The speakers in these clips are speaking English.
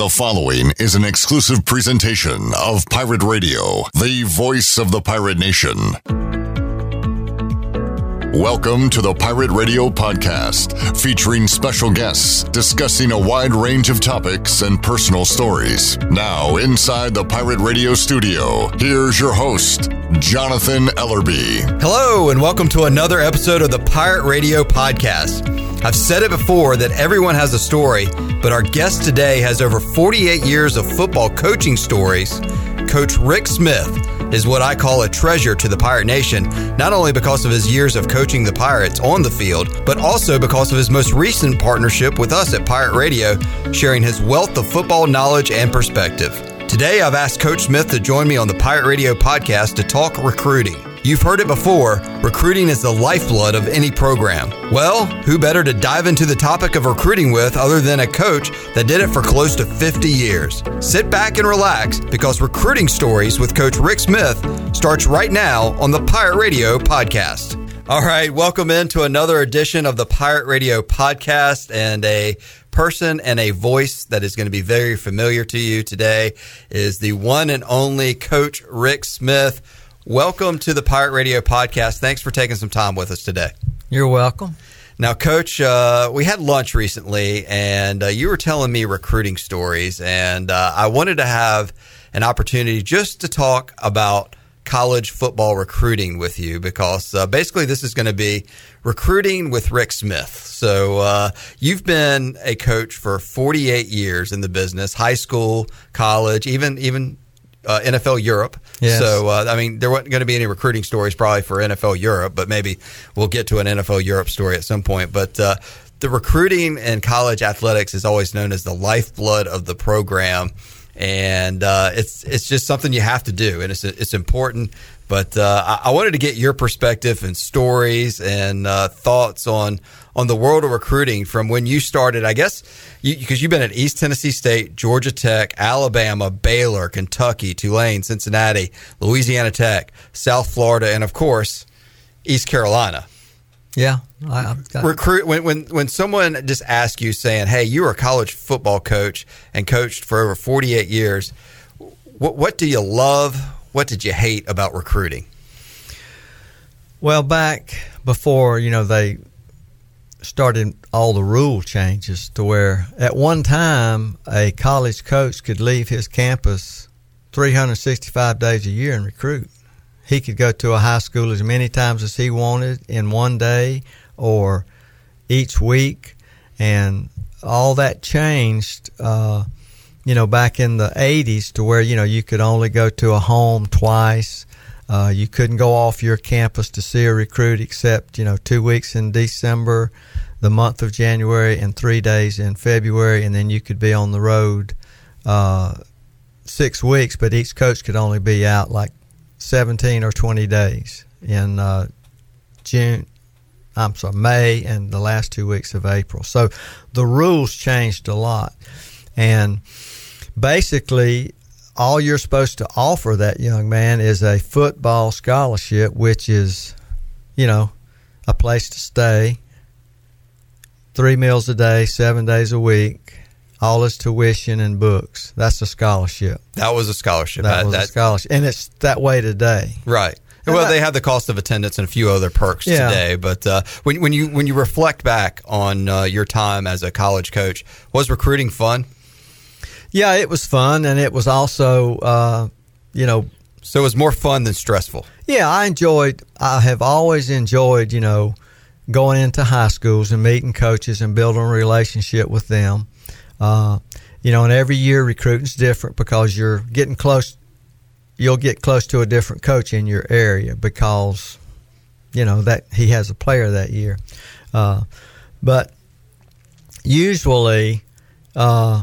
The following is an exclusive presentation of Pirate Radio, the voice of the pirate nation. Welcome to the Pirate Radio Podcast, featuring special guests discussing a wide range of topics and personal stories. Now, inside the Pirate Radio studio, here's your host, Jonathan Ellerby. Hello, and welcome to another episode of the Pirate Radio Podcast. I've said it before that everyone has a story, but our guest today has over 48 years of football coaching stories. Coach Rick Smith is what I call a treasure to the Pirate Nation, not only because of his years of coaching the Pirates on the field, but also because of his most recent partnership with us at Pirate Radio, sharing his wealth of football knowledge and perspective. Today, I've asked Coach Smith to join me on the Pirate Radio podcast to talk recruiting. You've heard it before recruiting is the lifeblood of any program. Well, who better to dive into the topic of recruiting with other than a coach that did it for close to 50 years? Sit back and relax because Recruiting Stories with Coach Rick Smith starts right now on the Pirate Radio podcast. All right, welcome into another edition of the Pirate Radio podcast and a person and a voice that is going to be very familiar to you today is the one and only Coach Rick Smith. Welcome to the Pirate Radio podcast. Thanks for taking some time with us today. You're welcome. Now, Coach, uh, we had lunch recently, and uh, you were telling me recruiting stories, and uh, I wanted to have an opportunity just to talk about college football recruiting with you because uh, basically this is going to be recruiting with Rick Smith. So uh, you've been a coach for 48 years in the business, high school, college, even even uh, NFL Europe. Yes. So, uh, I mean, there wasn't going to be any recruiting stories probably for NFL Europe, but maybe we'll get to an NFL Europe story at some point. But uh, the recruiting in college athletics is always known as the lifeblood of the program. And uh, it's it's just something you have to do, and it's it's important. But uh, I, I wanted to get your perspective and stories and uh, thoughts on on the world of recruiting from when you started. I guess because you, have been at East Tennessee State, Georgia Tech, Alabama, Baylor, Kentucky, Tulane, Cincinnati, Louisiana Tech, South Florida, and of course East Carolina. Yeah, I, recruit when when when someone just asks you saying, "Hey, you were a college football coach and coached for over forty eight years. What what do you love? What did you hate about recruiting?" Well, back before you know they started all the rule changes to where at one time a college coach could leave his campus 365 days a year and recruit. He could go to a high school as many times as he wanted in one day or each week, and all that changed. Uh, you know, back in the 80s to where, you know, you could only go to a home twice. Uh, you couldn't go off your campus to see a recruit except, you know, two weeks in December the month of January and three days in February, and then you could be on the road uh, six weeks, but each coach could only be out like 17 or 20 days in uh, June. I'm sorry, May and the last two weeks of April. So the rules changed a lot. And basically, all you're supposed to offer that young man is a football scholarship, which is, you know, a place to stay, three meals a day, seven days a week, all his tuition and books. That's a scholarship. That was a scholarship. That, that was that, a scholarship, and it's that way today. Right. And well, they have the cost of attendance and a few other perks yeah. today. But uh, when, when you when you reflect back on uh, your time as a college coach, was recruiting fun? Yeah, it was fun, and it was also, uh, you know, so it was more fun than stressful. Yeah, I enjoyed. I have always enjoyed, you know, going into high schools and meeting coaches and building a relationship with them. Uh, you know, and every year recruiting's different because you're getting close. You'll get close to a different coach in your area because, you know, that he has a player that year. Uh, but usually, uh,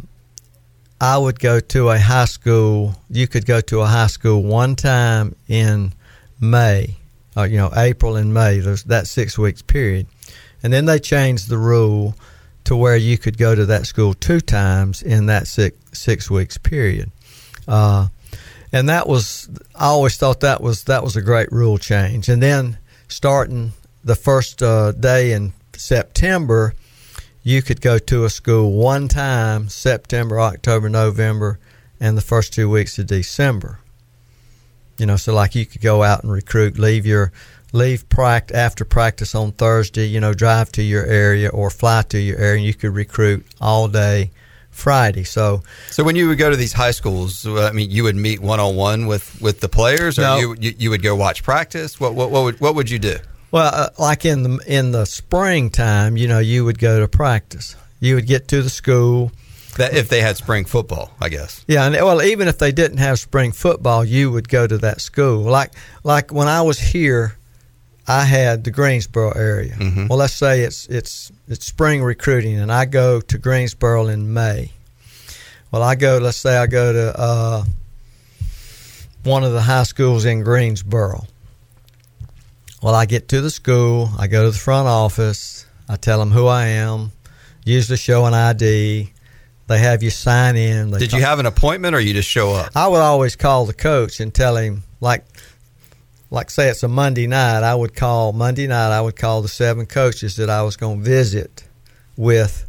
I would go to a high school. You could go to a high school one time in May uh, you know, April and May, there's that six weeks period. And then they changed the rule to where you could go to that school two times in that six, six weeks period. Uh, and that was, I always thought that was, that was a great rule change. And then starting the first uh, day in September, you could go to a school one time September, October, November, and the first two weeks of December. You know, so like you could go out and recruit, leave your leave practice after practice on Thursday, you know, drive to your area or fly to your area and you could recruit all day Friday. So So when you would go to these high schools, I mean, you would meet one on one with with the players, or No. you, you you would go watch practice. What what what would what would you do? Well, uh, like in the in the springtime, you know, you would go to practice. You would get to the school. That if they had spring football, I guess. Yeah, and well, even if they didn't have spring football, you would go to that school. Like like when I was here, I had the Greensboro area. Mhm. Well, let's say it's it's it's spring recruiting, and I go to Greensboro in May. Well, I go. Let's say I go to uh, one of the high schools in Greensboro. Well, I get to the school. I go to the front office. I tell them who I am. Usually show an ID. They have you sign in. They Did you have an appointment, or you just show up? I would always call the coach and tell him like like say it's a Monday night, I would call Monday night I would call the seven coaches that I was going to visit with,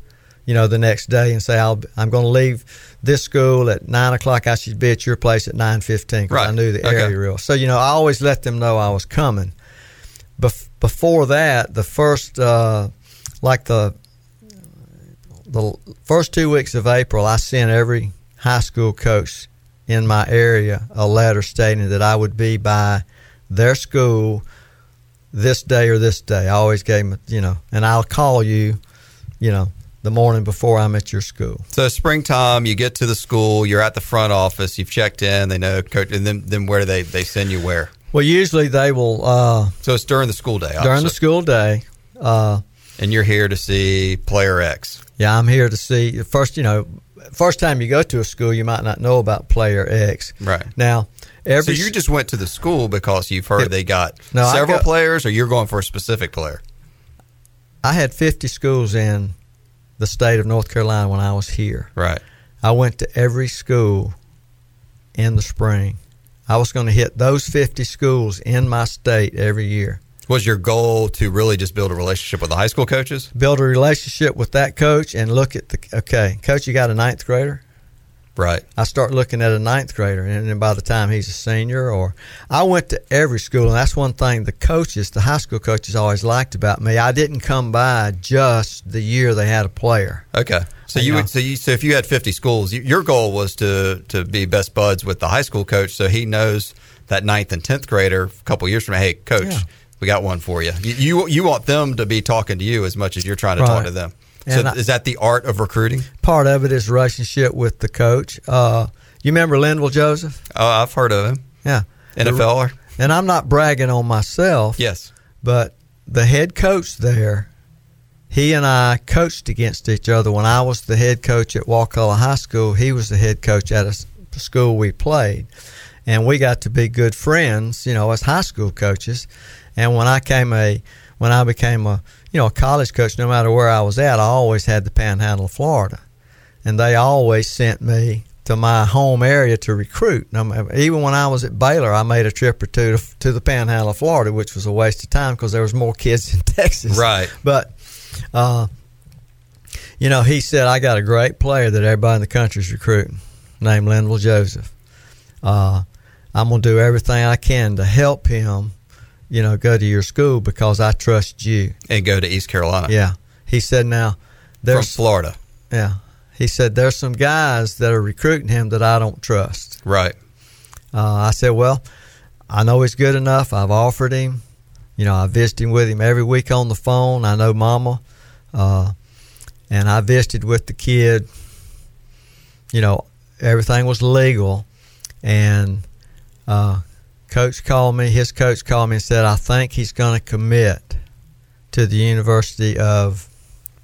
you know, the next day and say I'll I'm going to leave this school at nine o'clock. I should be at your place at nine fifteen because I knew the Okay. area real. So you know, I always let them know I was coming. Bef- before that, the first uh, like the the first two weeks of April, I sent every high school coach in my area a letter stating that I would be by their school this day or this day. I always gave them, you know, and I'll call you, you know, the morning before I'm at your school. So springtime, you get to the school, you're at the front office, you've checked in, they know coach, and then then where do they they send you where? Well, usually they will uh, So it's during the school day, during the school day. Uh, and you're here to see player X. yeah, I'm here to see first. You know, first time you go to a school, you might not know about player X. Right. Now, every so you just went to the school because you've heard It- they got No, several go- players, or you're going for a specific player. I had 50 schools in the state of North Carolina when I was here. Right. I went to every school in the spring. I was going to hit those 50 schools in my state every year. Was your goal to really just build a relationship with the high school coaches? Build a relationship with that coach and look at the okay, coach, you got a ninth grader? Right. I start looking at a ninth grader, and then by the time he's a senior, or I went to every school, and that's one thing the coaches, the high school coaches, always liked about me. I didn't come by just the year they had a player. Okay. So you know. would so you so if you had 50 schools, you, your goal was to to be best buds with the high school coach, so he knows that ninth and tenth grader a couple years from now. Hey, coach, Yeah. We got one for you. you. You you want them to be talking to you as much as you're trying to talk to them. So I- is that the art of recruiting? Part of it is relationship with the coach. Uh, you remember Linval Joseph? Oh, I've heard of him. Yeah. NFLer. And I'm not bragging on myself, Yes. but the head coach there, he and I coached against each other. When I was the head coach at Wakulla High School, he was the head coach at a school we played. And we got to be good friends, you know, as high school coaches. And when I came a when I became a you know a college coach, no matter where I was at, I always had the Panhandle of Florida, and they always sent me to my home area to recruit. Even when I was at Baylor, I made a trip or two to, to the Panhandle of Florida, which was a waste of time because there was more kids in Texas. Right. But, uh, you know, he said, I got a great player that everybody in the country is recruiting named Linval Joseph. Uh, I'm going to do everything I can to help him, you know, go to your school because I trust you. And go to East Carolina. Yeah. He said, now, From there's, Florida. yeah. He said, there's some guys that are recruiting him that I don't trust. Right. Uh, I said, well, I know he's good enough. I've offered him. You know, I visited with him every week on the phone. I know Mama, uh, and I visited with the kid. You know, everything was legal, and uh, coach called me. His coach called me and said, "I think he's going to commit to the University of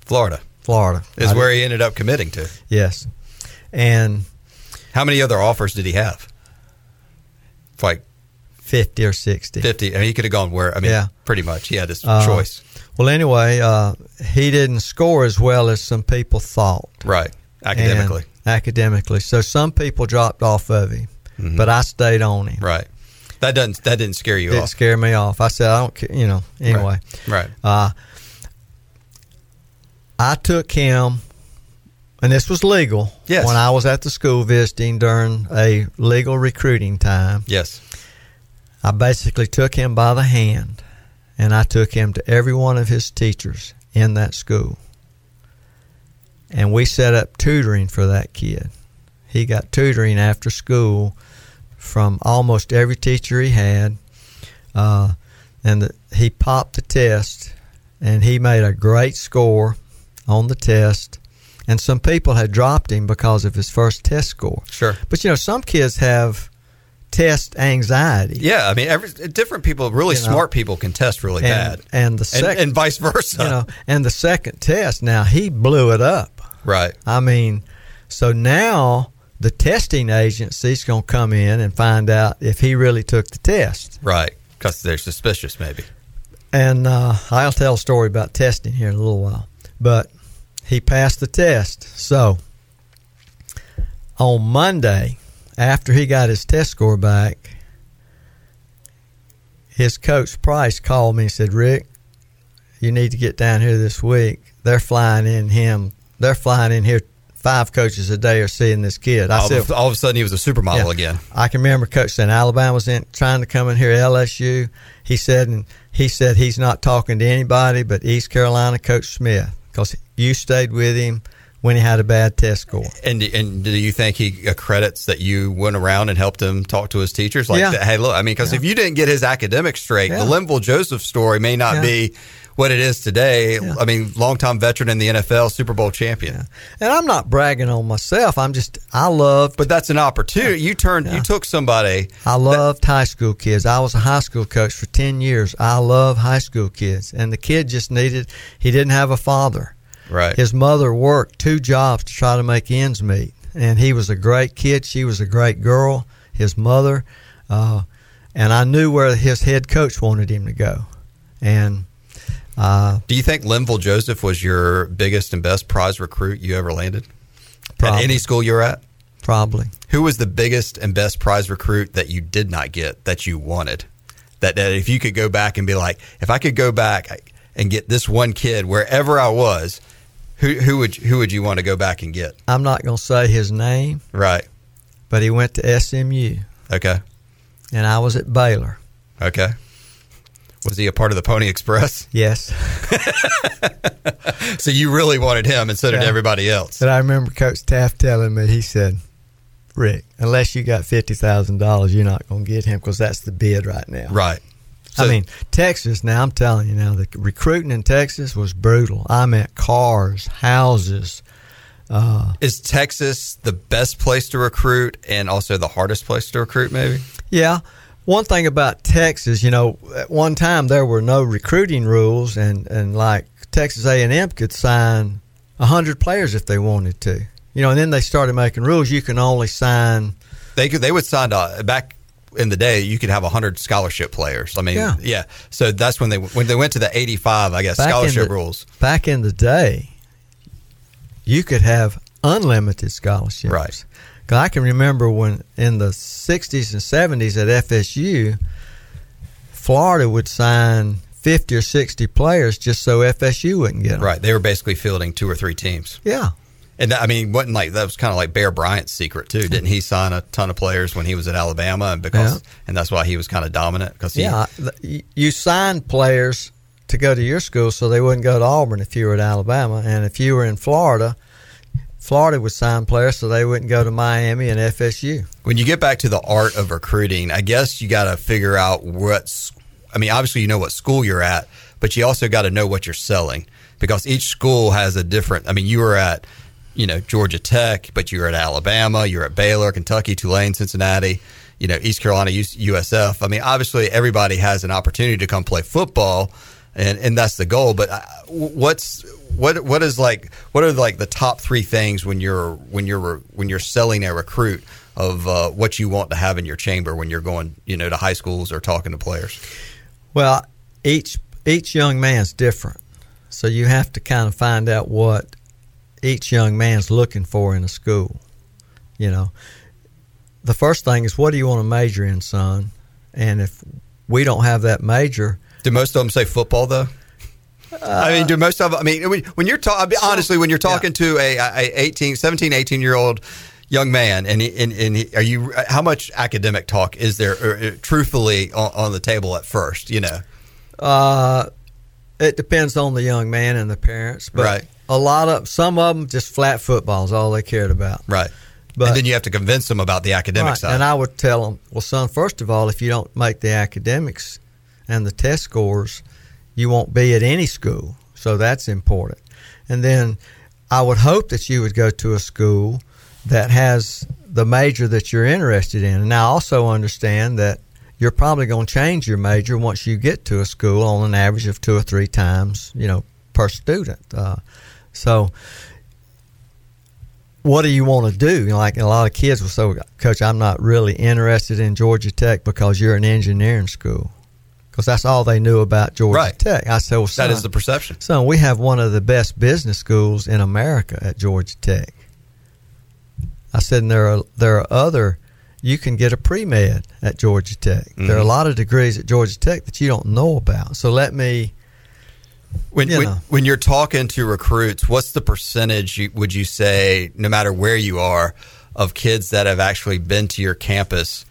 Florida Florida." is I- where he ended up committing to. yes, and How many other offers did he have? Like fifty or sixty. 50. I mean, he could have gone where, I mean, Yeah. pretty much. He had his Uh, choice. Well, anyway, uh, he didn't score as well as some people thought. Right. Academically. And academically. So some people dropped off of him, Mhm. but I stayed on him. Right. That doesn't that didn't scare you Didn't off. scare me off. I said, I don't care, you know, anyway. Right. Uh, I took him, and this was legal. Yes. When I was at the school visiting during a legal recruiting time, Yes. I basically took him by the hand, and I took him to every one of his teachers in that school, and we set up tutoring for that kid. He got tutoring after school from almost every teacher he had, uh, and the, he popped the test, and he made a great score on the test. And some people had dropped him because of his first test score. Sure. But you know, some kids have test anxiety. Yeah, I mean, every different people, really You know. smart people, can test really and, bad, and the and, second, and vice versa. you know, and the second test. Now he blew it up. right. I mean, so now the testing agency's going to come in and find out if he really took the test. Right. Because they're suspicious, maybe. And uh, I'll tell a story about testing here in a little while. But he passed the test. So on Monday, after he got his test score back, his coach Price called me and said, Rick, you need to get down here this week. They're flying in him. They're flying in here. Five coaches a day are seeing this kid. I All, said, of, all of a sudden, he was a supermodel Yeah. again. I can remember Coach saying Alabama was in trying to come in here at LSU. He said and he said he's not talking to anybody but East Carolina Coach Smith because you stayed with him when he had a bad test score. And and do you think he accredits that you went around and helped him talk to his teachers? Like, Yeah. hey, look, I mean, because if you didn't get his academics straight, Yeah. the Linval Joseph story may not Yeah. be what it is today. Yeah. I mean, longtime veteran in the NFL, Super Bowl champion. And I'm not bragging on myself. I'm just I love, But that's an opportunity. You turned, Yeah. you took somebody. I loved high school kids. I was a high school coach for 10 years. I love high school kids. And the kid just needed he didn't have a father. Right. His mother worked two jobs to try to make ends meet, and he was a great kid. She was a great girl. His mother, uh, and I knew where his head coach wanted him to go, and uh, Do you think Linval Joseph was your biggest and best prize recruit you ever landed Probably. at any school you were at? probably Who was the biggest and best prize recruit that you did not get that you wanted? That, that if you could go back and be like, if I could go back and get this one kid wherever I was, who who would who would you want to go back and get? I'm not going to say his name, Right. but he went to SMU, Okay. and I was at Baylor. Okay. Was he a part of the Pony Express? Yes, So you really wanted him, and so did everybody else. but I remember Coach Teaff telling me he said, "Rick, unless you got fifty thousand dollars, you're not going to get him because that's the bid right now." Right. I mean, Texas. Now I'm telling you, now the recruiting in Texas was brutal. I meant cars, houses. Uh, is Texas the best place to recruit and also the hardest place to recruit? Maybe. yeah. One thing about Texas, you know, at one time there were no recruiting rules, and and like Texas A&M could sign hundred players if they wanted to. You know, and then they started making rules. You can only sign. They could. They would sign to, back in the day. You could have hundred scholarship players. I mean, Yeah. yeah. So that's when they when they went to the eighty five. I guess Back scholarship the- rules. Back in the day, you could have unlimited scholarships. Right. 'Cause I can remember when in the 60s and 70s at FSU, Florida would sign 50 or 60 players just so FSU wouldn't get them. Right. They were basically fielding two or three teams. Yeah. And that, I mean, wasn't like that was kind of like Bear Bryant's secret too. Didn't he sign a ton of players when he was at Alabama, and because Yeah. and that's why he was kind of dominant because Yeah. You signed players to go to your school so they wouldn't go to Auburn if you were at Alabama. And if you were in Florida, Florida would sign players so they wouldn't go to Miami and FSU. When you get back to the art of recruiting, I guess you got to figure out what's. I mean, obviously you know what school you're at, but you also got to know what you're selling because each school has a different. I mean, you were at, you know, Georgia Tech, but you were at Alabama, you're at Baylor, Kentucky, Tulane, Cincinnati, you know, East Carolina, USF. I mean, obviously everybody has an opportunity to come play football, and and that's the goal. But uh, what's what what is like what are like the top three things when you're when you're when you're selling a recruit of uh, what you want to have in your chamber when you're going you know to high schools or talking to players Well, each each young man's different, so you have to kind of find out what each young man's looking for in a school. You know, the first thing is what do you want to major in, son? And if we don't have that major, do most of them say football though I mean, do most of I mean, when, you're talking, honestly, when you're talking yeah. to a, a 18, 17, 18 year old young man, and, and, and are you, how much academic talk is there, or, uh, truthfully, on, on, the table at first, you know? Uh, it depends on the young man and the parents, but right. a lot of, some of them just flat football is all they cared about. Right. But, and then you have to convince them about the academic right, side. And I would tell them, well, son, first of all, if you don't make the academics and the test scores, you won't be at any school. So that's important. And then I would hope that you would go to a school that has the major that you're interested in. And I also understand that you're probably going to change your major once you get to a school on an average of two or three times, you know, per student. Uh, so what do you want to do? You know, like a lot of kids will say, Coach, I'm not really interested in Georgia Tech because you're an engineering school. Because that's all they knew about Georgia right. Tech. I said, well, son, that is the perception. Son, we have one of the best business schools in America at Georgia Tech. I said, and there are there are other. You can get a pre med at Georgia Tech. Mm-hmm. There are a mm-hmm. lot of degrees at Georgia Tech that you don't know about. So let me when, you when, when, you're talking to recruits, what's the percentage you, would you say, no matter where you are, of kids that have actually been to your campus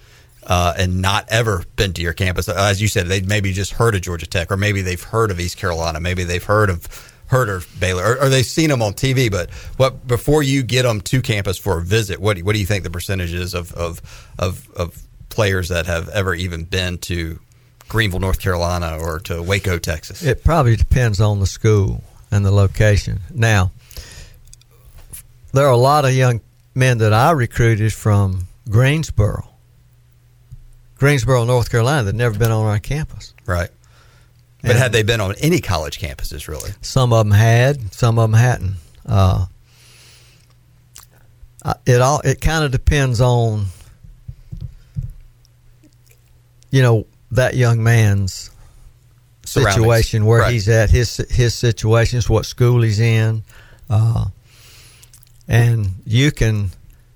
uh, and not ever been to your campus? As you said, they've maybe just heard of Georgia Tech, or maybe they've heard of East Carolina, maybe they've heard of heard of Baylor, or, or they've seen them on TV. But what before you get them to campus for a visit, what do, what do you think the percentage is of of of, of players that have ever even been to Greenville, North Carolina, or to Waco, Texas? It probably depends on the school and the location. Now, there are a lot of young men that I recruited from Greensboro, Greensboro, North Carolina, that never been on our campus. Right. But and had they been on any college campuses, really? Some of them had, some of them hadn't. Uh, it all it kind of depends on you know that young man's situation where right. he's at his his situations what school he's in uh, and you can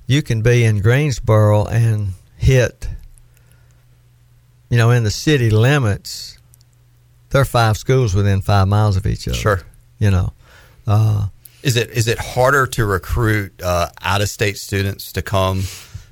you can be in Greensboro and hit you know in the city limits there are five schools within five miles of each other sure you know uh, is it is it harder to recruit uh, out of state students to come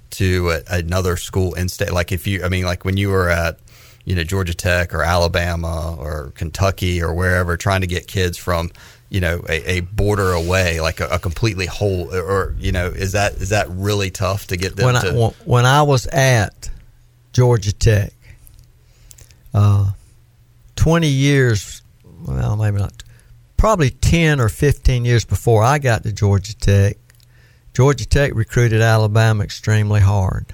to a, another school in state like if you I mean like when you were at you know Georgia Tech or Alabama or Kentucky or wherever, trying to get kids from you know a, a border away, like a, a, completely whole, or you know, is that is that really tough to get them? When to- I when I was at Georgia Tech, uh, twenty years, well, maybe not, probably ten or fifteen years before I got to Georgia Tech, Georgia Tech recruited Alabama extremely hard.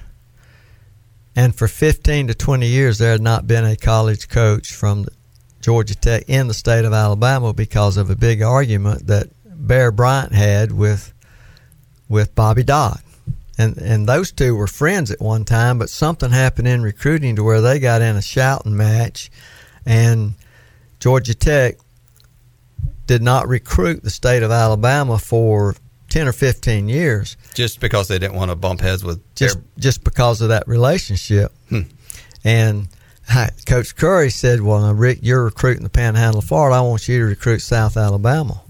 And for 15 to 20 years, there had not been a college coach from Georgia Tech in the state of Alabama because of a big argument that Bear Bryant had with with Bobby Dodd. And and those two were friends at one time, but something happened in recruiting to where they got in a shouting match and Georgia Tech did not recruit the state of Alabama for 10 or 15 years. Just because they didn't want to bump heads with just, their... just because of that relationship. Hmm. And Coach Curry said, Well, Rick, you're recruiting the Panhandle of Florida. I want you to recruit South Alabama.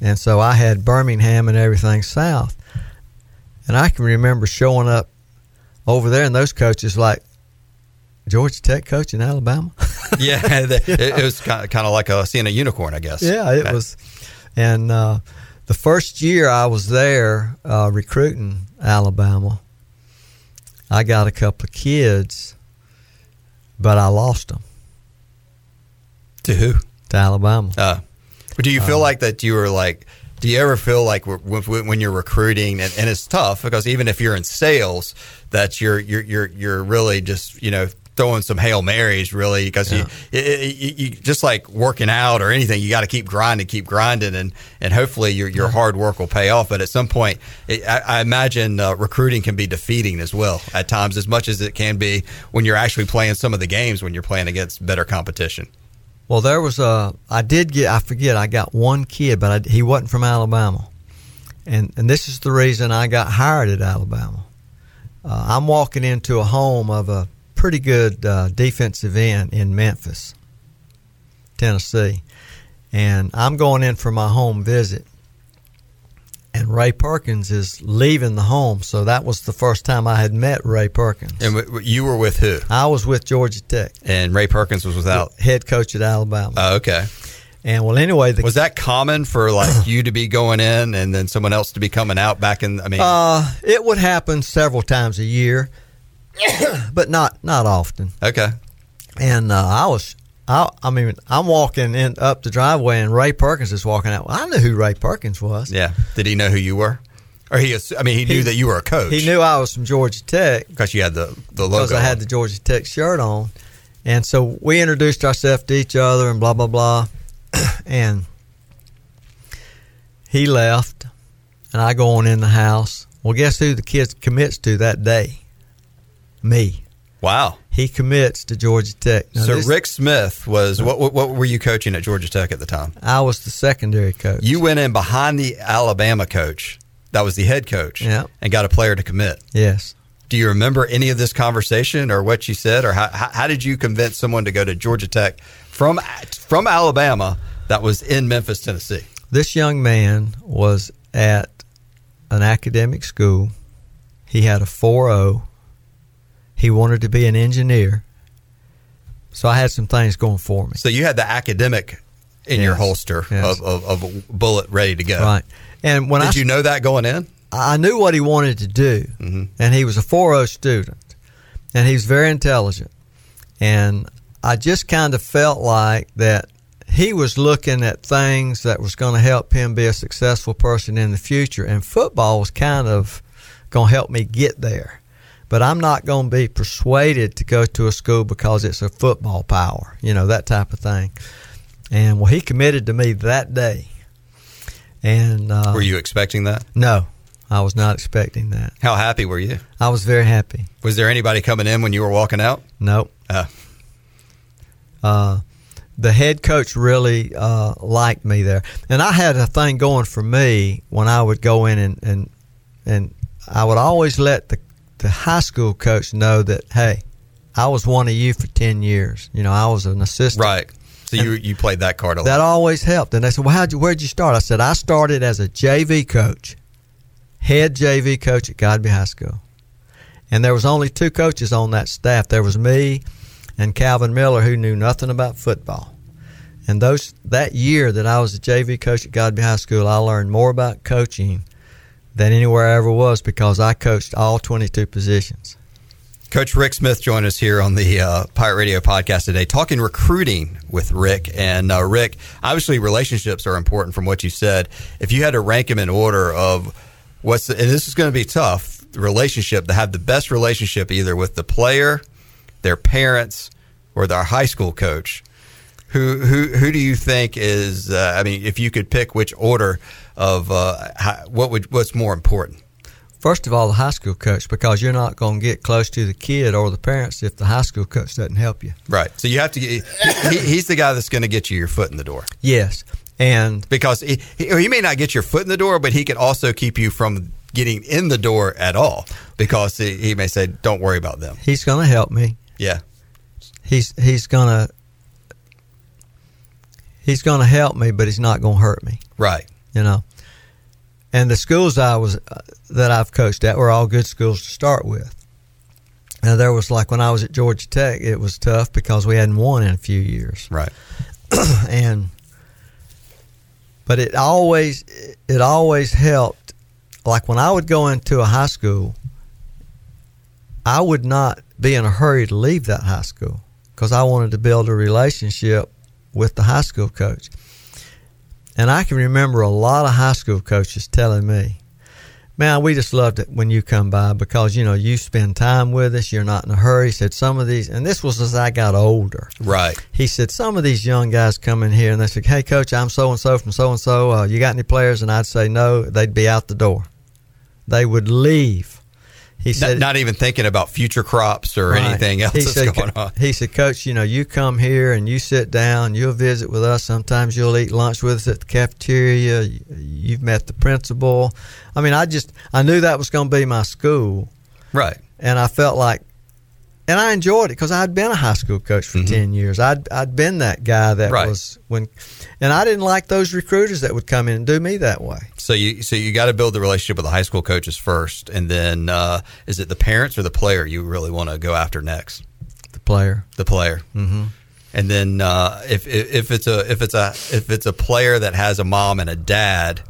And so I had Birmingham and everything south. And I can remember showing up over there, and those coaches like, Georgia Tech coach in Alabama. yeah, it, it, was kind of, kind of like a, seeing a unicorn, I guess. Yeah, it was. And uh, the first year I was there uh, recruiting Alabama, I got a couple of kids, but I lost them. To who? To Alabama. Uh, but do you feel uh, like that you were like, do you ever feel like when you're recruiting and, and, it's tough because even if you're in sales that you're you're you're you're really just you know throwing some hail marys really because yeah. you, you, you, just like working out or anything you got to keep grinding keep grinding and and hopefully your your hard work will pay off. But at some point it, I, I, imagine uh, recruiting can be defeating as well at times as much as it can be when you're actually playing some of the games when you're playing against better competition well there was a I did get I forget I got one kid but I, he wasn't from Alabama and and this is the reason I got hired at Alabama uh, I'm walking into a home of a pretty good uh, defensive end in Memphis, Tennessee. and I'm going in for my home visit. And Ray Perkins is leaving the home, so that was the first time I had met Ray Perkins. And w- you were with who? I was with Georgia Tech, And Ray Perkins was without. head coach at Alabama. Oh, okay. and well, anyway, the Was that common for like you to be going in and then someone else to be coming out back in? I mean, uh, it would happen several times a year, but not not often. okay. And uh, I was, I, I mean, I'm walking in up the driveway, and Ray Perkins is walking out. Well, I knew who Ray Perkins was. Yeah. Did he know who you were? Or he, I mean, he knew He- that you were a coach. He knew I was from Georgia Tech because you had the the logo. because I had on. the Georgia Tech shirt on, and so we introduced ourselves to each other and blah blah blah, and he left, and I go on in the house. Well, guess who the kids commits to that day? Me. Wow. He commits to Georgia Tech. Now, so this- Rick Smith was what, what? What were you coaching at Georgia Tech at the time? I was the secondary coach. You went in behind the Alabama coach. That was the head coach. Yeah. And got a player to commit. yes. Do you remember any of this conversation or what you said or how, how, how did you convince someone to go to Georgia Tech from from Alabama that was in Memphis, Tennessee? This young man was at an academic school. He had a 4.0. He wanted to be an engineer. So I had some things going for me. So you had the academic in your holster Yes. of, of, of a bullet ready to go. Right. And when Did I you know that going in? I knew what he wanted to do, Mhm. and he was a 4.0 student, and he was very intelligent. And I just kind of felt like that he was looking at things that was going to help him be a successful person in the future, and football was kind of going to help me get there. But I'm not going to be persuaded to go to a school because it's a football power, you know, that type of thing. And well, he committed to me that day. And uh, Were you expecting that? no, I was not expecting that. How happy were you? I was very happy. Was there anybody coming in when you were walking out? Nope. Uh, Uh, the head coach really uh, liked me there, and I had a thing going for me when I would go in and and and I would always let the the high school coach know that hey, I was one of you for ten years. You know, I was an assistant. right. So you you played that card a lot. That always helped. And they said, "Well, how'd you, where'd you start?" I said, "I started as a JV coach, head JV coach at Godby High School, and there was only two coaches on that staff. There was me and Calvin Miller, who knew nothing about football. And those that year that I was a JV coach at Godby High School, I learned more about coaching than anywhere I ever was because I coached all 22 positions. Coach Rick Smith joined us here on the uh, Pirate Radio podcast today, talking recruiting with Rick. And uh, Rick, obviously, relationships are important from what you said. If you had to rank them in order of what's, the, and this is going to be tough, relationship to have the best relationship either with the player, their parents, or their high school coach. Who who who do you think is? Uh, I mean, if you could pick which order of uh, how, what would what's more important? First of all, the high school coach, because you're not going to get close to the kid or the parents if the high school coach doesn't help you. Right. So you have to. Get, he, he's the guy that's going to get you your foot in the door Yes. And because he, he, may not get your foot in the door, but he can also keep you from getting in the door at all because he, he may say, "Don't worry about them." he's going to help me. Yeah. He's he's going to he's going to help me, but he's not going to hurt me. Right. You know. And the schools I was uh, that I've coached at were all good schools to start with. Now there was like when I was at Georgia Tech, it was tough because we hadn't won in a few years. Right. and but it always it always helped like when i would go into a high school i would not be in a hurry to leave that high school because i wanted to build a relationship with the high school coach and i can remember a lot of high school coaches telling me man we just loved it when you come by because you know you spend time with us you're not in a hurry he said some of these and this was as i got older Right. he said some of these young guys come in here and they say, "Hey, coach, I'm so and so from so and so. You got any players?" And I'd say, "No." They'd be out the door. They would leave. He Not, said, not even thinking about future crops or Right. anything else he that's said, going on. He said, Coach, you know, you come here and you sit down, you'll visit with us. Sometimes you'll eat lunch with us at the cafeteria. You've met the principal. I mean, I just, I knew that was going to be my school. Right. And I felt like and I enjoyed it because I'd been a high school coach for Mhm. ten years. I'd I'd been that guy that Right. was when, and I didn't like those recruiters that would come in and do me that way. So you so you got to build the relationship with the high school coaches first, and then uh, is it the parents or the player you really want to go after next? The player. The player. hmm And then uh, if, if if it's a if it's a if it's a player that has a mom and a dad,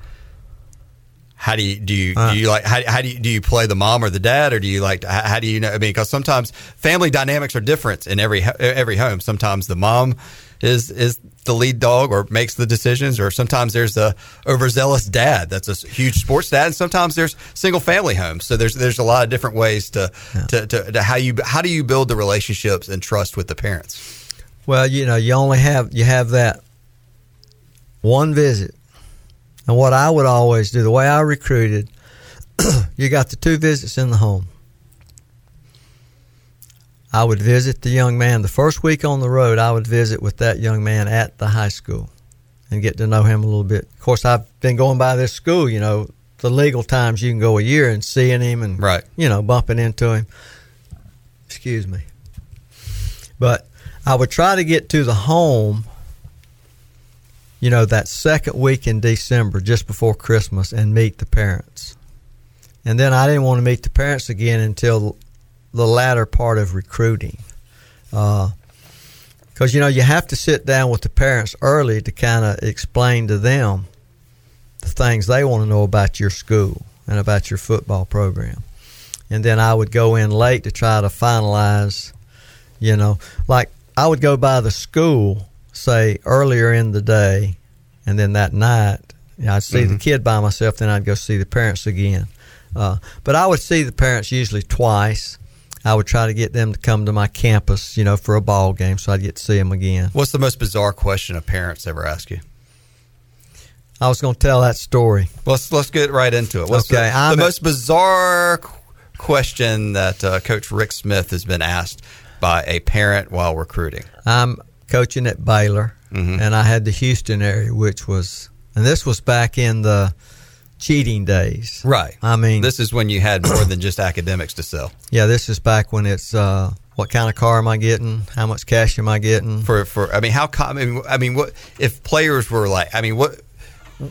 how do you do you Uh. do you like how, how do you do you play the mom or the dad or do you like how, how do you know? I mean, because sometimes family dynamics are different in every every home. Sometimes the mom is is the lead dog or makes the decisions, or sometimes there's a overzealous dad that's a huge sports dad, and sometimes there's single family homes. So there's there's a lot of different ways to to, to, to how you how do you build the relationships and trust with the parents. Well, you know, you only have you have that one visit, and what I would always do, the way I recruited, you got the two visits in the home. I would visit the young man the first week on the road. I would visit with that young man at the high school and get to know him a little bit. Of course, I've been going by this school. You know, the legal times you can go a year and seeing him and Right. you know bumping into him. Excuse me, but I would try to get to the home. You know, that second week in December, just before Christmas, and meet the parents. And then I didn't want to meet the parents again until the latter part of recruiting. Uh, because, you know, you have to sit down with the parents early to kind of explain to them the things they want to know about your school and about your football program. And then I would go in late to try to finalize, you know, like I would go by the school, say earlier in the day, and then that night, you know, I'd see the kid by myself, then I'd go see the parents again. Uh, but I would see the parents usually twice. I would try to get them to come to my campus, you know, for a ball game, so I'd get to see them again. What's the most bizarre question a parents ever ask you? I was going to tell that story. Let's let's get right into it. What's Okay, the, I'm the most bizarre question that uh, Coach Rick Smith has been asked by a parent while recruiting? I'm coaching at Baylor, Mhm. and I had the Houston area, which was, and this was back in the cheating days. Right. I mean, This is when you had more than just academics to sell. yeah, this is back when it's uh, what kind of car am I getting? How much cash am I getting? For for I mean, how common? I mean, what if players were like? I mean, what?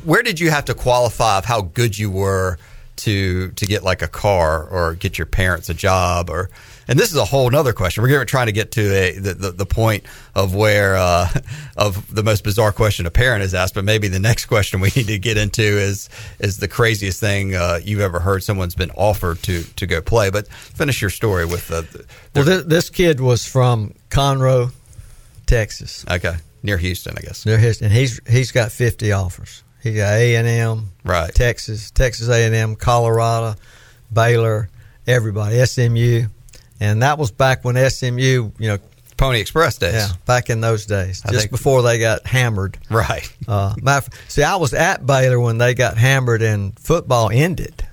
Where did you have to qualify of how good you were to to get like a car or get your parents a job or? And this is a whole other question. We're trying to get to a, the, the the point of where uh, of the most bizarre question a parent has asked. But maybe the next question we need to get into is is the craziest thing uh, you've ever heard someone's been offered to to go play. But finish your story with uh, the, well, this, this kid was from Conroe, Texas. okay near Houston, I guess. His, and he's he's got 50 offers. Got A and M, Right. Texas, Texas A and M, Colorado, Baylor, everybody, SMU, and that was back when SMU, you know, Pony Express days. yeah, back in those days, I just think- before they got hammered. Right. Uh, my, see, I was at Baylor when they got hammered and football ended.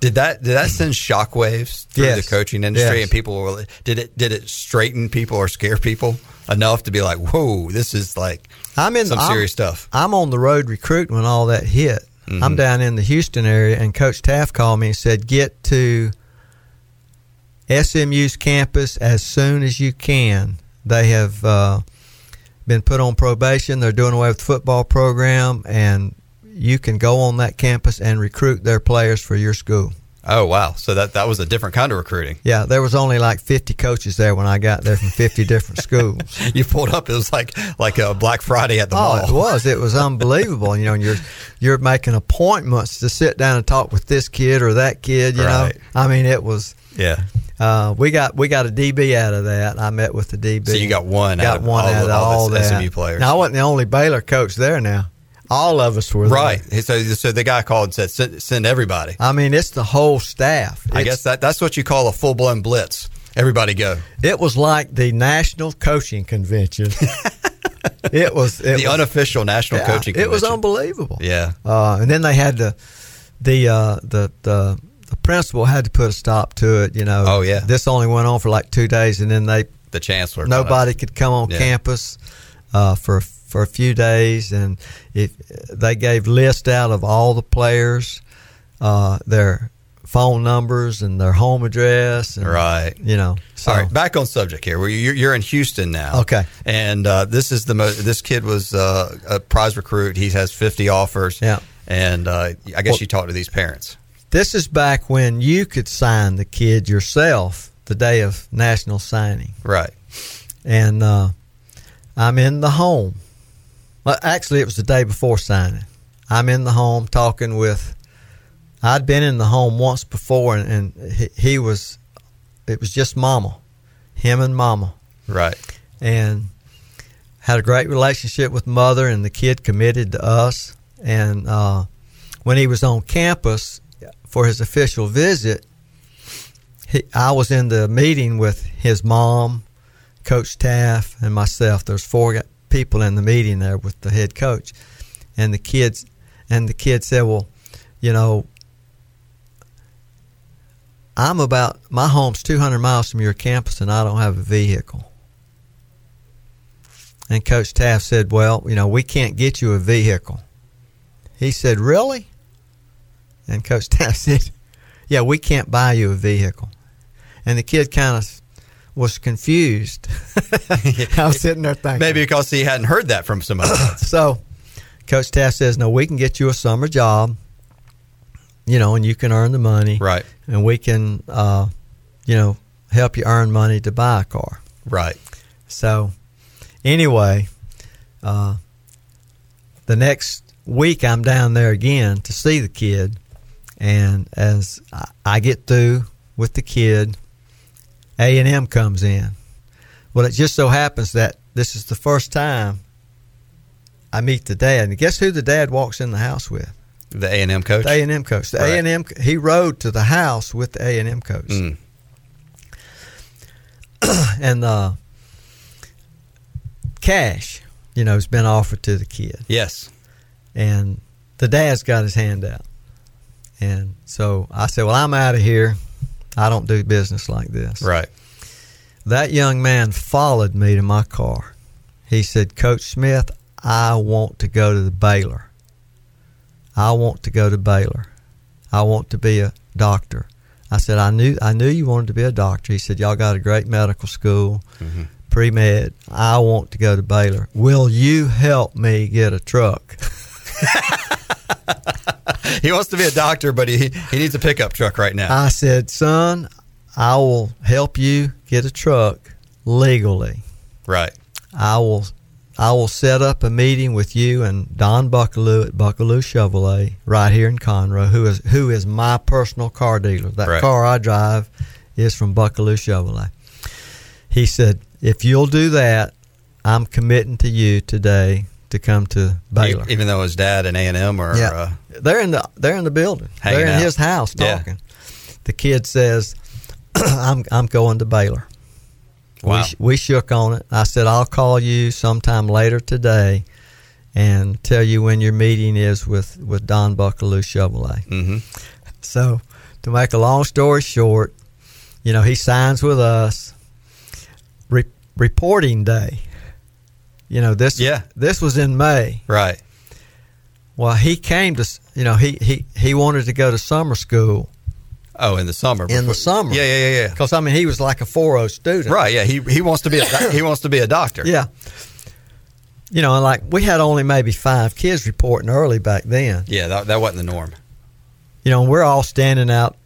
Did that did that send shockwaves through Yes. the coaching industry Yes. and people were did it did it straighten people or scare people enough to be like, whoa, this is like I'm in some I'm- serious stuff. I'm on the road recruiting when all that hit. Mhm. I'm down in the Houston area, and Coach Teaff called me and said, "Get to SMU's campus as soon as you can. They have uh, been put on probation. They're doing away with the football program, and you can go on that campus and recruit their players for your school." Oh wow. So that that was a different kind of recruiting. Yeah, there was only like 50 coaches there when I got there from 50 different schools. You pulled up, it was like like a Black Friday at the Oh, mall. it was. It was unbelievable. You know, and you're you're making appointments to sit down and talk with this kid or that kid. You Right. know, I mean, it was. Yeah. Uh, we got we got a DB out of that. I met with the DB. So you got one out got of one all out of all all the that. SMU players. Now I wasn't the only Baylor coach there. Now all of us were there. Right. So so the guy called and said send, send everybody. I mean, it's the whole staff. I It's- guess that that's what you call a full blown blitz. Everybody go. it was like the national coaching convention. it was it the was, unofficial national yeah, coaching. It was unbelievable. Yeah. Uh, and then they had to the uh, the the the principal had to put a stop to it. You know. Oh, yeah. This only went on for like two days, and then they The chancellor. nobody could come on Yeah. campus uh, for for a few days, and if they gave list out of all the players, uh, their phone numbers and their home address. And, Right. You know. So All right, back on subject here. Well, you're, you're in Houston now. Okay. And uh, this is the most. This kid was uh, a prize recruit. He has 50 offers. Yeah. And uh, I guess Well- you talked to these parents. this is back when you could sign the kid yourself the day of national signing. Right. and uh, I'm in the home. Well, actually, it was the day before signing. I'm in the home talking with. I'd been in the home once before, and, and he, he was. It was just Mama, him and Mama, Right. and had a great relationship with Mother, and the kid committed to us. And uh, when he was on campus for his official visit, he, I was in the meeting with his mom, Coach Teaff, and myself. There's four people in the meeting there with the head coach, and the kids. And the kid said, "Well, you know, I'm about my home's 200 miles from your campus, and I don't have a vehicle." And Coach Teaff said, Well, you know, we can't get you a vehicle. He said, Really? And Coach Teaff said, Yeah, we can't buy you a vehicle. And the kid kind of was confused. I was sitting there thinking. Maybe because he hadn't heard that from somebody else. So Coach Teaff says, No, we can get you a summer job, you know, and you can earn the money. Right. And we can, uh, you know, help you earn money to buy a car. Right. So, anyway, uh, the next week I'm down there again to see the kid, and as I, I get through with the kid, A and M comes in. Well, it just so happens that this is the first time I meet the dad, and guess who the dad walks in the house with? The A and M coach. The A and M coach. The. A and M. He rode to the house with the A and M coach, Mm. and uh, cash, you know, has been offered to the kid. Yes. and the dad's got his hand out. And so I said, Well, I'm out of here. I don't do business like this. Right. That young man followed me to my car. He said, Coach Smith, I want to go to the Baylor. I want to go to Baylor. I want to be a doctor. I said, I knew I knew you wanted to be a doctor. He said, Y'all got a great medical school, Mhm. pre med. I want to go to Baylor. Will you help me get a truck? He wants to be a doctor, but he he needs a pickup truck right now. I said, son, I will help you get a truck legally. right. I will I will set up a meeting with you and Don Buckalew at Buckalew Chevrolet right here in Conroe, who is who is my personal car dealer. That Right. car I drive is from Buckalew Chevrolet. He said, if you'll do that, I'm committing to you today to come to Baylor. Even though his dad and A and M are. Yeah. Uh, they're in the they're in the building. They're in out. his house Yeah. talking. The kid says, "I'm I'm going to Baylor." Wow. We, we shook on it. I said, "I'll call you sometime later today, and tell you when your meeting is with with Don Buckalew Chevrolet." hmm So, to make a long story short, you know, he signs with us. Re- reporting day. You know this. Yeah. This was in May. Right. Well, he came to, you know, he, he, he wanted to go to summer school Oh, in the summer. in the summer. Yeah, yeah, yeah. Because, I mean, he was like a 4 student. Right. Yeah. He he wants to be a he wants to be a doctor. Yeah. You know, and like we had only maybe five kids reporting early back then. Yeah. That that wasn't the norm. You know, we're all standing out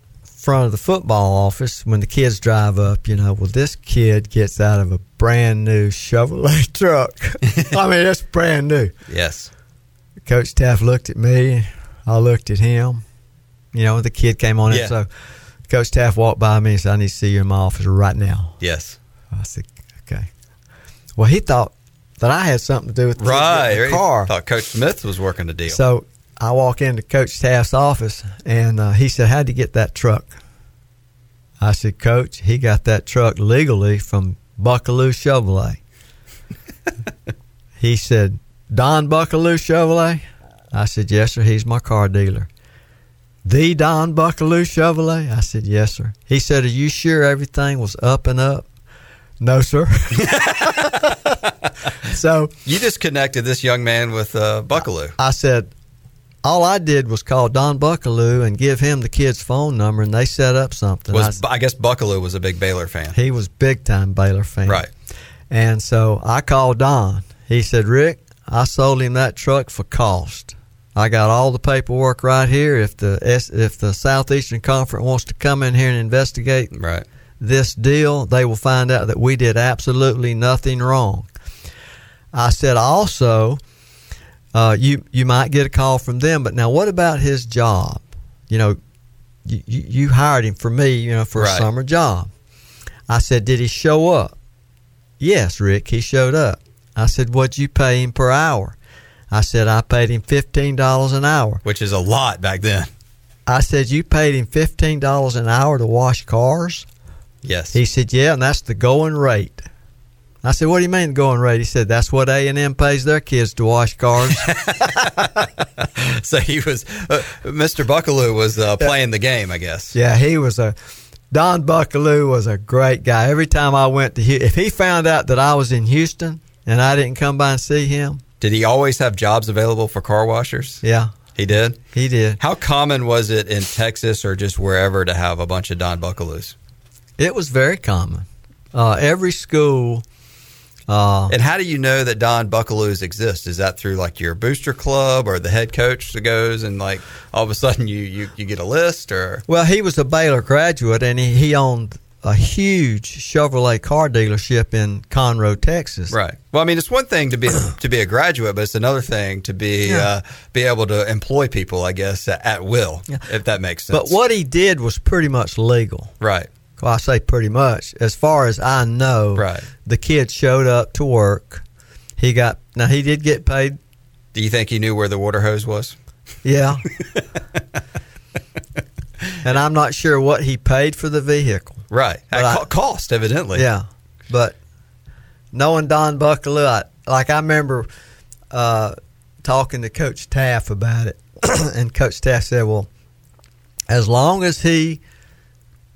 front of the football office when the kids drive up. You know, well, this kid gets out of a brand new Chevrolet truck. I mean, it's brand new. Yes. Coach Teaff looked at me. I looked at him. You know, the kid came on Yeah. in. So Coach Teaff walked by me and said, I need to see you in my office right now. Yes. I said, okay. Well, he thought that I had something to do with the Right. the car. Thought Coach Smith was working the deal. So I walk into Coach Teaff's office and uh, he said, How'd you get that truck? I said, Coach, he got that truck legally from Buckalew Chevrolet. he said, Don Buckalew Chevrolet? I said, Yes, sir. He's my car dealer. The Don Buckalew Chevrolet? I said, Yes, sir. He said, Are you sure everything was up and up? No, sir. so you just connected this young man with uh, Buckalew. I said, all I did was call Don Buckalew and give him the kid's phone number, and they set up something. Was I, I guess Buckalew was a big Baylor fan. He was big time Baylor fan, right? And so I called Don. He said, "Rick, I sold him that truck for cost. I got all the paperwork right here. If the if the Southeastern Conference wants to come in here and investigate right. this deal, they will find out that we did absolutely nothing wrong." I said also uh, you you might get a call from them. But now, what about his job? You know, you, you hired him for me, you know, for right. a summer job. I said, did he show up? Yes, Rick, he showed up. I said, what'd you pay him per hour? I said, I paid him fifteen dollars an hour, which is a lot back then. I said, you paid him fifteen dollars an hour to wash cars. Yes. He said, yeah, and that's the going rate. I said, "What do you mean going rate?" He said, "That's what A and M pays their kids to wash cars." so he was, uh, Mr. Buckalew was uh, playing the game, I guess. Yeah, he was a Don Buckalew was a great guy. Every time I went to, if he found out that I was in Houston and I didn't come by and see him, did he always have jobs available for car washers? Yeah, he did. He did. How common was it in Texas or just wherever to have a bunch of Don Buckalews? It was very common. Uh, every school uh, and how do you know that Don Buckalews exist? Is that through like your booster club or the head coach that goes and like all of a sudden you, you, you get a list or? Well, he was a Baylor graduate and he, he owned a huge Chevrolet car dealership in Conroe, Texas. Right. Well, I mean, it's one thing to be to be a graduate, but it's another thing to be yeah. uh, be able to employ people, I guess, at, at will, yeah. if that makes sense. But what he did was pretty much legal. Right. Well, I say pretty much. As far as I know, right. the kid showed up to work. He got now he did get paid. Do you think he knew where the water hose was? Yeah. and I'm not sure what he paid for the vehicle. Right. At I, cost, evidently. Yeah. But knowing Don Buckalew, I, like I remember uh, talking to Coach Teaff about it, and Coach Teaff said, "Well, as long as he."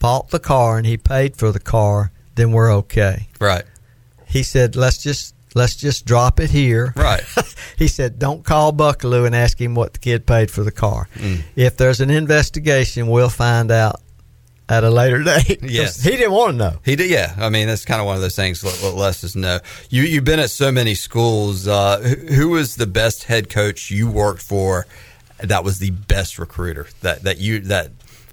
Bought the car and he paid for the car, then we're okay. Right. He said, let's just let's just drop it here. Right. he said, don't call Buckalew and ask him what the kid paid for the car. Mm. If there's an investigation, we'll find out at a later date. Yes. He didn't want to know. He did. Yeah. I mean, that's kind of one of those things. Let, let us know. You you've been at so many schools. Uh, who was the best head coach you worked for? That was the best recruiter that that you that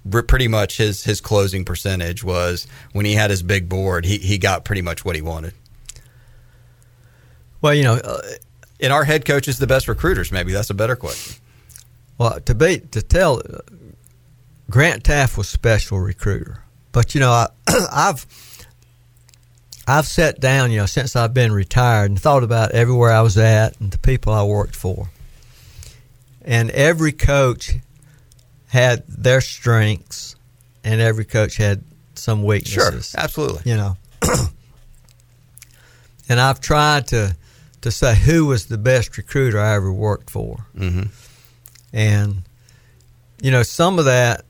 pretty much his his closing percentage was when he had his big board, he he got pretty much what he wanted. Well, you know, uh, and our head coach is the best recruiters. Maybe that's a better question. Well, to be to tell, uh, Grant Teaff was special recruiter, but you know, I, I've I've sat down, you know, since I've been retired and thought about everywhere I was at and the people I worked for, and every coach had their strengths, and every coach had some weaknesses. Sure, absolutely. You know, and I've tried to to say who was the best recruiter I ever worked for, mm-hmm. and you know, some of that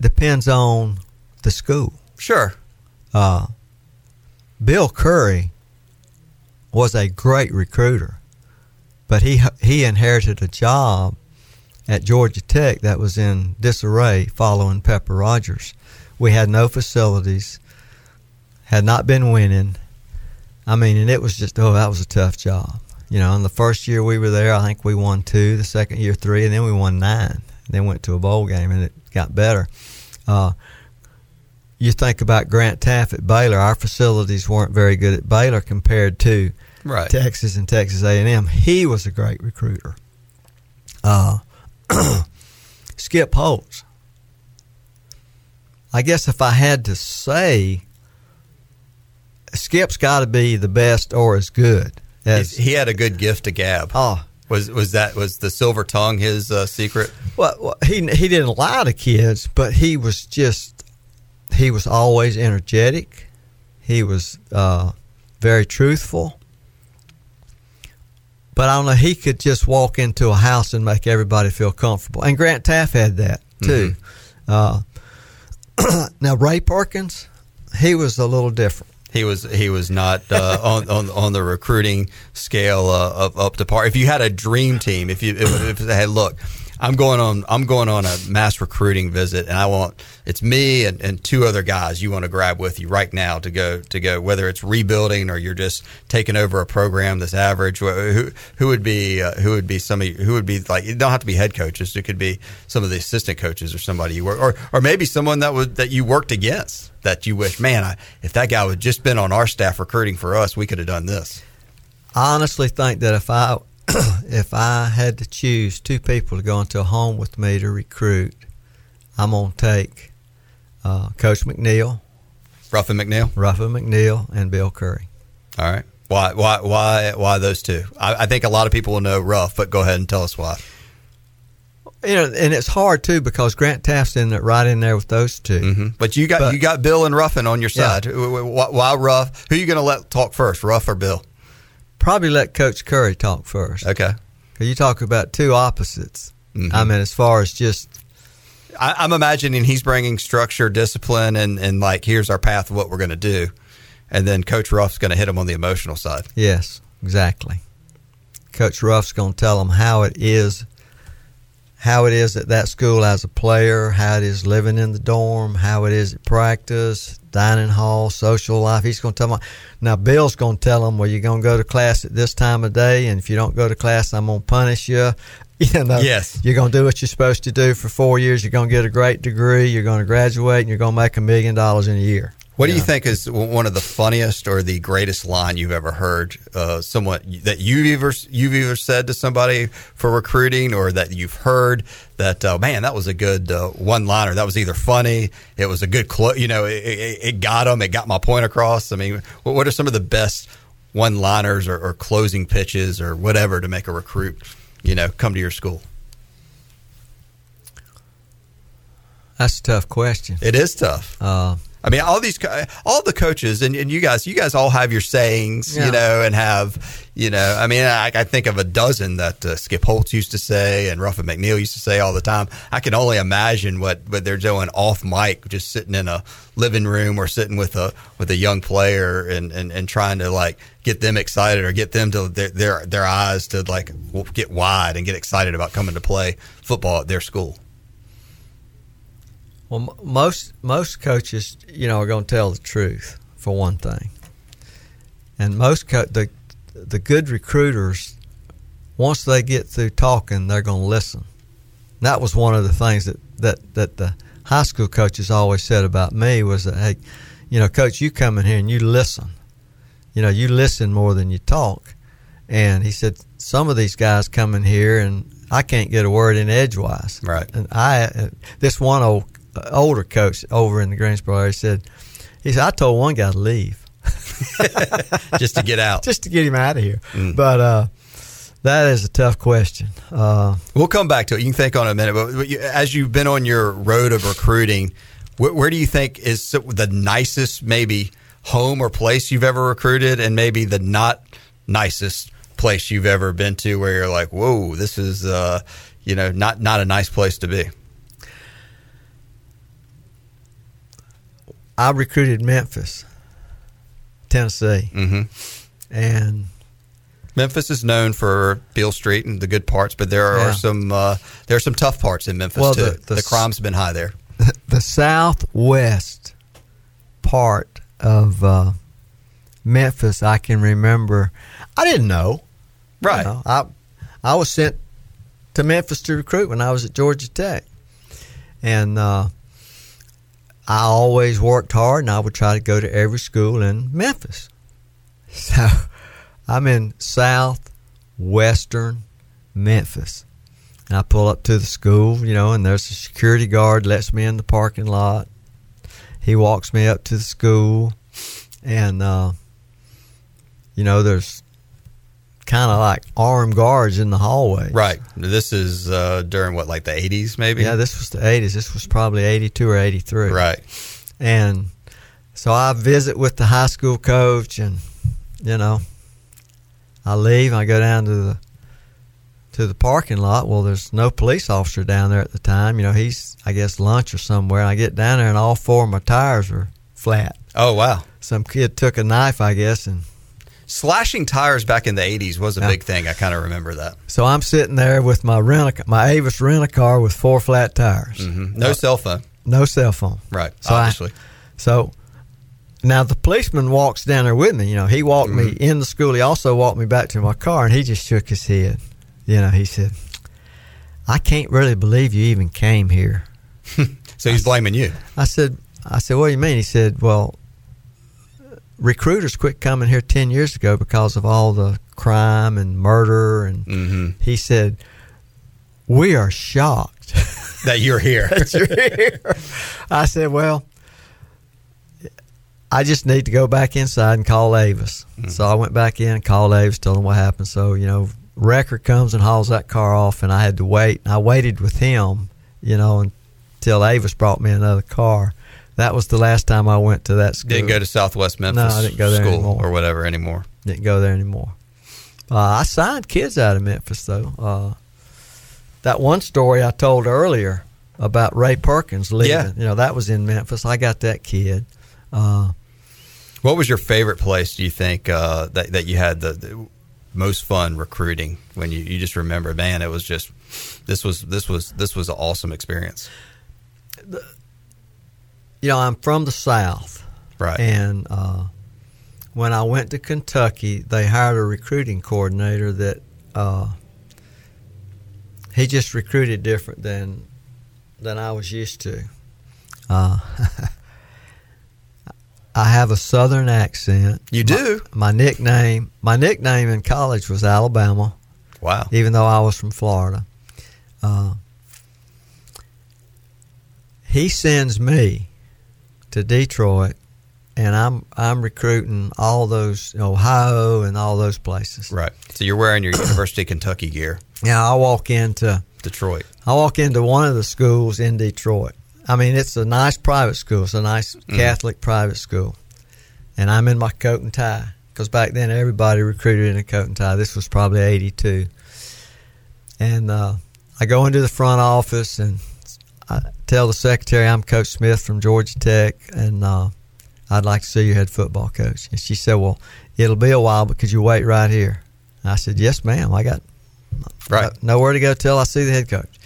depends on the school. Sure. Uh, Bill Curry was a great recruiter, but he he inherited a job at Georgia Tech that was in disarray following Pepper Rodgers. We had no facilities, had not been winning. I mean, and it was just, oh, that was a tough job. You know, in the first year we were there, I think we won two, the second year three, and then we won nine. Then went to a bowl game, and it got better. Uh, you think about Grant Teaff at Baylor, our facilities weren't very good at Baylor compared to right. Texas and Texas A&M. He was a great recruiter. Uh, Skip Holtz. I guess if I had to say, Skip's got to be the best or as good as he had a good gift to gab. Oh, was was that was the silver tongue his uh, secret? Well, well, he he didn't lie to kids, but he was just he was always energetic. He was uh, very truthful. But I don't know. He could just walk into a house and make everybody feel comfortable. And Grant Teaff had that too. Mm-hmm. Uh, now Ray Perkins, he was a little different. He was he was not uh, on, on on the recruiting scale uh, up, up to par. If you had a dream team, if you if, if they had look, I'm going on I'm going on a mass recruiting visit, and I want it's me and, and two other guys you want to grab with you right now to go to go whether it's rebuilding or you're just taking over a program that's average. Who who would be uh, who would be some of you, who would be like it don't have to be head coaches. It could be some of the assistant coaches or somebody you work or or maybe someone that would that you worked against that you wish man I, if that guy would just been on our staff recruiting for us we could have done this. I honestly think that if I if I had to choose two people to go into a home with me to recruit, I'm gonna take uh, Coach McNeill, Ruffin McNeill, Ruffin McNeill, and Bill Curry. All right. Why? Why? Why? Why those two? I, I think a lot of people will know Ruff, but go ahead and tell us why. You know, and it's hard too because Grant Teaff's in there, right in there with those 2 mm-hmm. But you got but, you got Bill and Ruffin on your side. Yeah. Why, why Ruff? Who are you going to let talk first, Ruff or Bill? Probably let Coach Curry talk first. Okay. Because you talk about two opposites. Mm-hmm. I mean, as far as just I, I'm imagining he's bringing structure, discipline, and, and like here's our path of what we're going to do, and then Coach Ruff's going to hit him on the emotional side. Yes, exactly. Coach Ruff's going to tell them how it is, how it is at that school as a player, how it is living in the dorm, how it is at practice, dining hall, social life. He's going to tell them. Now, Bill's going to tell them, well, you're going to go to class at this time of day, and if you don't go to class, I'm going to punish you. You know, yes. You're going to do what you're supposed to do for four years. You're going to get a great degree. You're going to graduate, and you're going to make a million dollars in a year. What do you think is one of the funniest or the greatest line you've ever heard? Uh, someone that you've ever you've either said to somebody for recruiting, or that you've heard that uh, man, that was a good uh, one liner. That was either funny, it was a good clo- you know, it, it, it, got them, it got my point across. I mean, what are some of the best one liners or, or closing pitches or whatever to make a recruit, you know, come to your school? That's a tough question. It is tough. Uh, I mean, all these, all the coaches, and, and you guys, you guys all have your sayings, yeah. you know, and have, you know, I mean, I, I think of a dozen that uh, Skip Holtz used to say and Ruffin McNeill used to say all the time. I can only imagine what, what they're doing off mic, just sitting in a living room or sitting with a with a young player and, and, and trying to like get them excited or get them to their, their their eyes to like get wide and get excited about coming to play football at their school. Well, most most coaches, you know, are going to tell the truth for one thing, and most co- the the good recruiters, once they get through talking, they're going to listen. that was one of the things that that that the high school coaches always said about me was that hey, you know, coach, you come in here and you listen. You know, you listen more than you talk. And he said some of these guys come in here and I can't get a word in edgewise. Right. And I, uh, this one old older coach over in the Greensboro area said, he said, I told one guy to leave. just to get out. Just to get him out of here. Mm. But uh, that is a tough question. Uh, we'll come back to it. You can think on it a minute. But as you've been on your road of recruiting, where, where do you think is the nicest, maybe, home or place you've ever recruited, and maybe the not nicest place you've ever been to where you're like, whoa, this is, uh, you know, not, not a nice place to be? I recruited Memphis, Tennessee, mm-hmm. and Memphis is known for Beale Street and the good parts, but there are yeah. some uh, there are some tough parts in Memphis well, too. The, the, the crime's been high there. The southwest part of uh, Memphis, I can remember. I didn't know. Right. You know, I I was sent to Memphis to recruit when I was at Georgia Tech, and uh, I always worked hard and I would try to go to every school in Memphis. So I'm in southwestern Memphis. And I pull up to the school, you know, and there's a security guard lets me in the parking lot. He walks me up to the school and uh, you know, there's kind of like armed guards in the hallway. Right. This is uh, during what, like the 80s, maybe? Yeah, this was the 80s. This was probably 82 or 83. Right. And so I visit with the high school coach, and you know, I leave. I go down to the to the parking lot. Well, there's no police officer down there at the time. You know, he's I guess lunch or somewhere. And I get down there, and all four of my tires are flat. Oh wow! Some kid took a knife, I guess, and slashing tires back in the '80s was a yeah. big thing. I kind of remember that. So I'm sitting there with my rent my Avis rent a car with four flat tires. Mm-hmm. No uh, cell phone. No cell phone. Right. So obviously. I, so now the policeman walks down there with me. You know, he walked mm-hmm. me in the school. He also walked me back to my car, and he just shook his head. You know, he said, "I can't really believe you even came here." so he's blaming you. I said, "I said, what do you mean?" He said, "Well, recruiters quit coming here ten years ago because of all the crime and murder." And mm-hmm. he said, "We are shocked that you're here." that you're here. I said, "Well." I just need to go back inside and call Avis. Mm-hmm. So I went back in, called Avis, told him what happened. So, you know, Wrecker comes and hauls that car off, and I had to wait. I waited with him, you know, until Avis brought me another car. That was the last time I went to that school. Didn't go to Southwest Memphis no, I didn't go there school anymore. or whatever anymore. Didn't go there anymore. Uh, I signed kids out of Memphis, though. Uh, that one story I told earlier about Ray Perkins leaving, yeah. you know, that was in Memphis. I got that kid. Uh, what was your favorite place? Do you think uh, that that you had the, the, most fun recruiting when you, you just remember, man, it was just this was this was this was an awesome experience. The, you know, I'm from the South, right? And uh, when I went to Kentucky, they hired a recruiting coordinator that uh, he just recruited different than than I was used to. Uh, I have a southern accent. You do. My, my, nickname, my nickname in college was Alabama. Wow. Even though I was from Florida. Uh, he sends me to Detroit, and I'm I'm recruiting all those Ohio and all those places. Right. So you're wearing your University of Kentucky gear. Yeah, I walk into Detroit. I walk into one of the schools in Detroit, I mean, it's a nice private school. It's a nice mm. Catholic private school, and I'm in my coat and tie because back then everybody recruited in a coat and tie. This was probably '82, and uh, I go into the front office and I tell the secretary I'm Coach Smith from Georgia Tech, and uh, I'd like to see your head football coach. And she said, "Well, it'll be a while, but could you wait right here?" And I said, "Yes, ma'am. I got right nowhere to go till I see the head coach."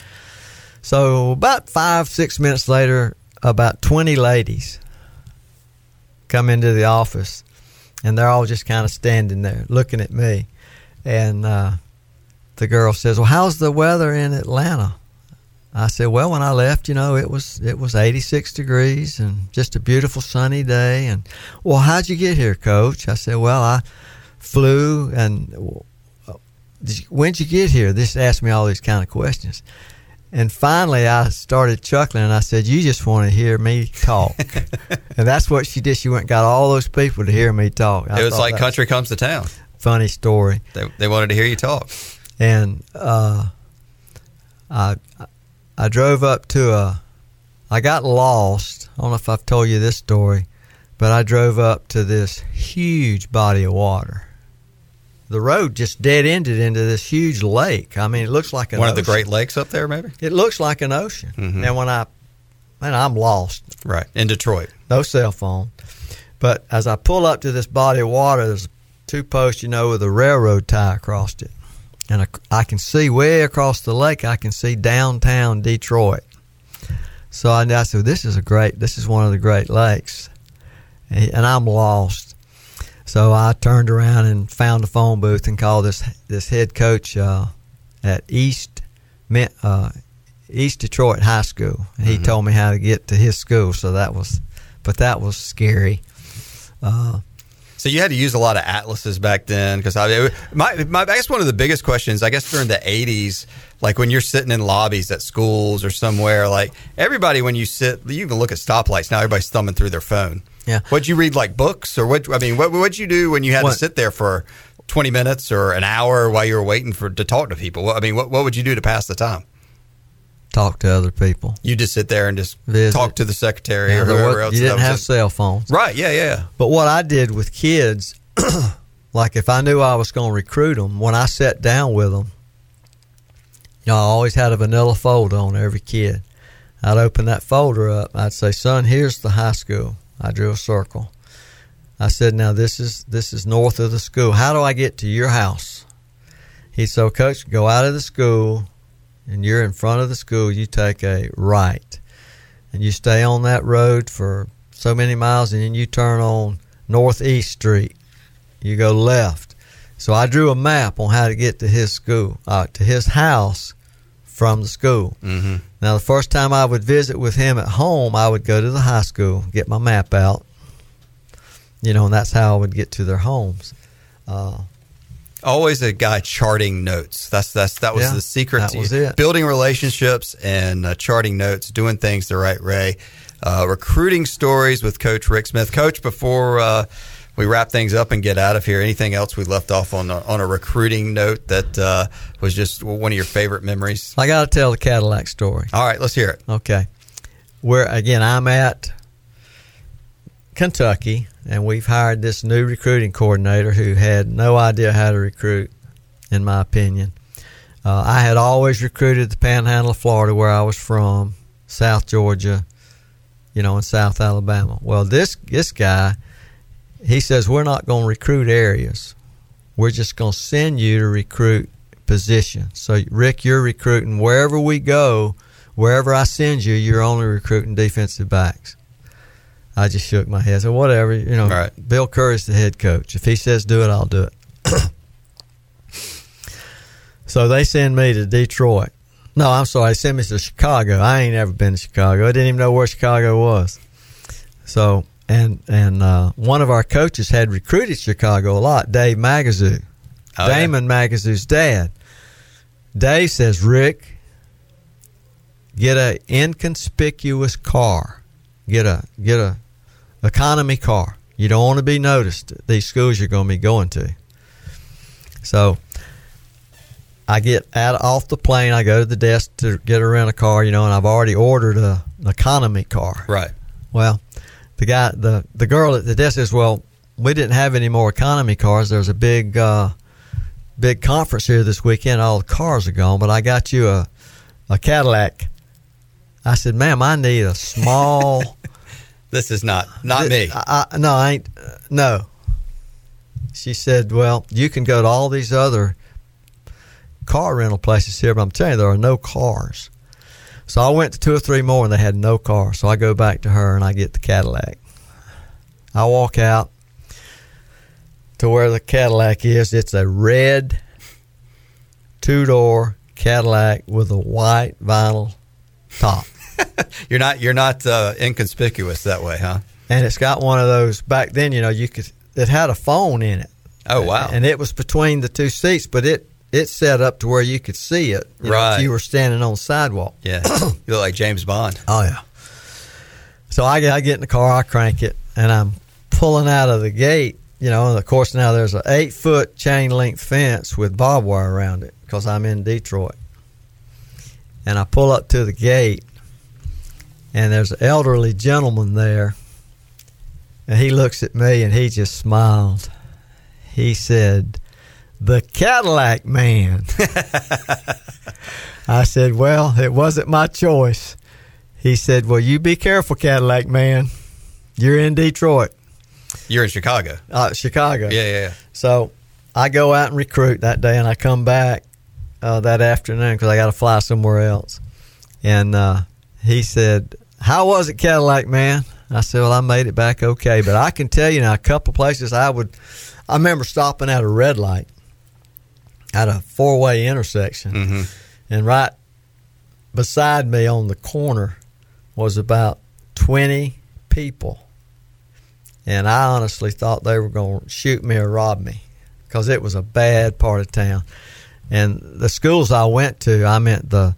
So about five, six minutes later, about 20 ladies come into the office, and they're all just kind of standing there looking at me. And uh, the girl says, "Well, how's the weather in Atlanta?" I said, "Well, when I left, you know, it was it was 86 degrees and just a beautiful sunny day." And well, how'd you get here, Coach? I said, "Well, I flew and." When'd you get here? This asked me all these kind of questions. And finally, I started chuckling and I said, You just want to hear me talk. and that's what she did. She went and got all those people to hear me talk. I it was like country comes to town. Funny story. They, they wanted to hear you talk. And uh, I, I drove up to a, I got lost. I don't know if I've told you this story, but I drove up to this huge body of water the road just dead ended into this huge lake. I mean, it looks like one ocean. of the Great Lakes up there, maybe. It looks like an ocean. Mm-hmm. And when I, man, I'm lost. Right in Detroit, no cell phone. But as I pull up to this body of water, there's two posts, you know, with a railroad tie across it, and I, can see way across the lake. I can see downtown Detroit. So I, I said, "This is a great. This is one of the Great Lakes," and I'm lost. So I turned around and found a phone booth and called this this head coach uh, at East uh, East Detroit High School. He mm-hmm. told me how to get to his school. So that was, but that was scary. Uh, so you had to use a lot of atlases back then because I my, my I guess one of the biggest questions I guess during the '80s, like when you're sitting in lobbies at schools or somewhere, like everybody when you sit, you even look at stoplights now. Everybody's thumbing through their phone. Yeah. What'd you read, like books, or what? I mean, what what'd you do when you had what? to sit there for twenty minutes or an hour while you were waiting for to talk to people? I mean, what what would you do to pass the time? Talk to other people. You just sit there and just Visit. talk to the secretary yeah, or whoever else. You didn't have cell phones, right? Yeah, yeah. But what I did with kids, like if I knew I was going to recruit them, when I sat down with them, you know, I always had a vanilla folder on every kid. I'd open that folder up. I'd say, "Son, here's the high school." I drew a circle. I said, "Now this is this is north of the school. How do I get to your house?" He said, "Coach, go out of the school, and you're in front of the school. You take a right, and you stay on that road for so many miles, and then you turn on Northeast Street. You go left." So I drew a map on how to get to his school, uh, to his house from the school. Mm-hmm. Now, the first time I would visit with him at home, I would go to the high school, get my map out, you know, and that's how I would get to their homes. Uh, Always a guy charting notes. That's that's that was Yeah, the secret that to was it. building relationships and uh, charting notes, doing things the right way. Uh, recruiting stories with Coach Rick Smith. Coach, before uh, we wrap things up and get out of here, anything else we left off on a, on a recruiting note that uh, was just one of your favorite memories? I got to tell the Cadillac story. All right, let's hear it. Okay. Where, again, I'm at Kentucky, and we've hired this new recruiting coordinator who had no idea how to recruit, in my opinion. Uh, I had always recruited the panhandle of Florida, where I was from, South Georgia, you know, in South Alabama. Well, this this guy, he says we're not going to recruit areas. We're just going to send you to recruit positions. So, Rick, you're recruiting wherever we go. Wherever I send you, you're only recruiting defensive backs. I just shook my head. So whatever, you know. Right. Bill Curry's the head coach. If he says do it, I'll do it. so they send me to Detroit. No, I'm sorry. They send me to Chicago. I ain't ever been to Chicago. I didn't even know where Chicago was. So and and uh, one of our coaches had recruited Chicago a lot. Dave Magazu, Oh, yeah. Damon Magazu's dad. Dave says, Rick, get a inconspicuous car. Get a get a economy car. You don't want to be noticed at these schools you're going to be going to. So I get out off the plane. I go to the desk to get a rent a car, you know, and I've already ordered a, an economy car. Right. Well, the guy, the the girl at the desk says, "Well, we didn't have any more economy cars. There's a big, uh, big conference here this weekend. All the cars are gone, but I got you a, a Cadillac." I said, "Ma'am, I need a small." This is not not me. I, I, no, I ain't. Uh, no. She said, "Well, you can go to all these other car rental places here, but I'm telling you, there are no cars." So I went to two or three more, and they had no cars. So I go back to her, and I get the Cadillac. I walk out to where the Cadillac is. It's a red two door Cadillac with a white vinyl top. You're not you're not uh, inconspicuous that way, huh? and it's got one of those back then you know you could it had a phone in it Oh wow. and it was between the two seats but it it set up to where you could see it you know, Right. if you were standing on the sidewalk yeah. you look like James Bond. oh yeah so I, get- I get in the car i crank it and i'm pulling out of the gate you know and of course now there's an eight foot chain link fence with barbed wire around it because i'm in detroit and i pull up to the gate and there's an elderly gentleman there and he looks at me and he just smiled. He said, The Cadillac man. I said, Well, it wasn't my choice. He said, Well, you be careful, Cadillac man. You're in Detroit, You're in Chicago. uh, Chicago. Yeah, yeah, yeah. So I go out and recruit that day, and I come back uh, that afternoon because I got to fly somewhere else. And uh, he said, "How was it, Cadillac man?" I said, "Well, I made it back okay, but I can tell you now a couple places I would. I remember stopping at a red light at a four-way intersection, hmm and right beside me on the corner was about 20 people. And I honestly thought they were going to shoot me or rob me because it was a bad part of town. And the schools I went to, I meant the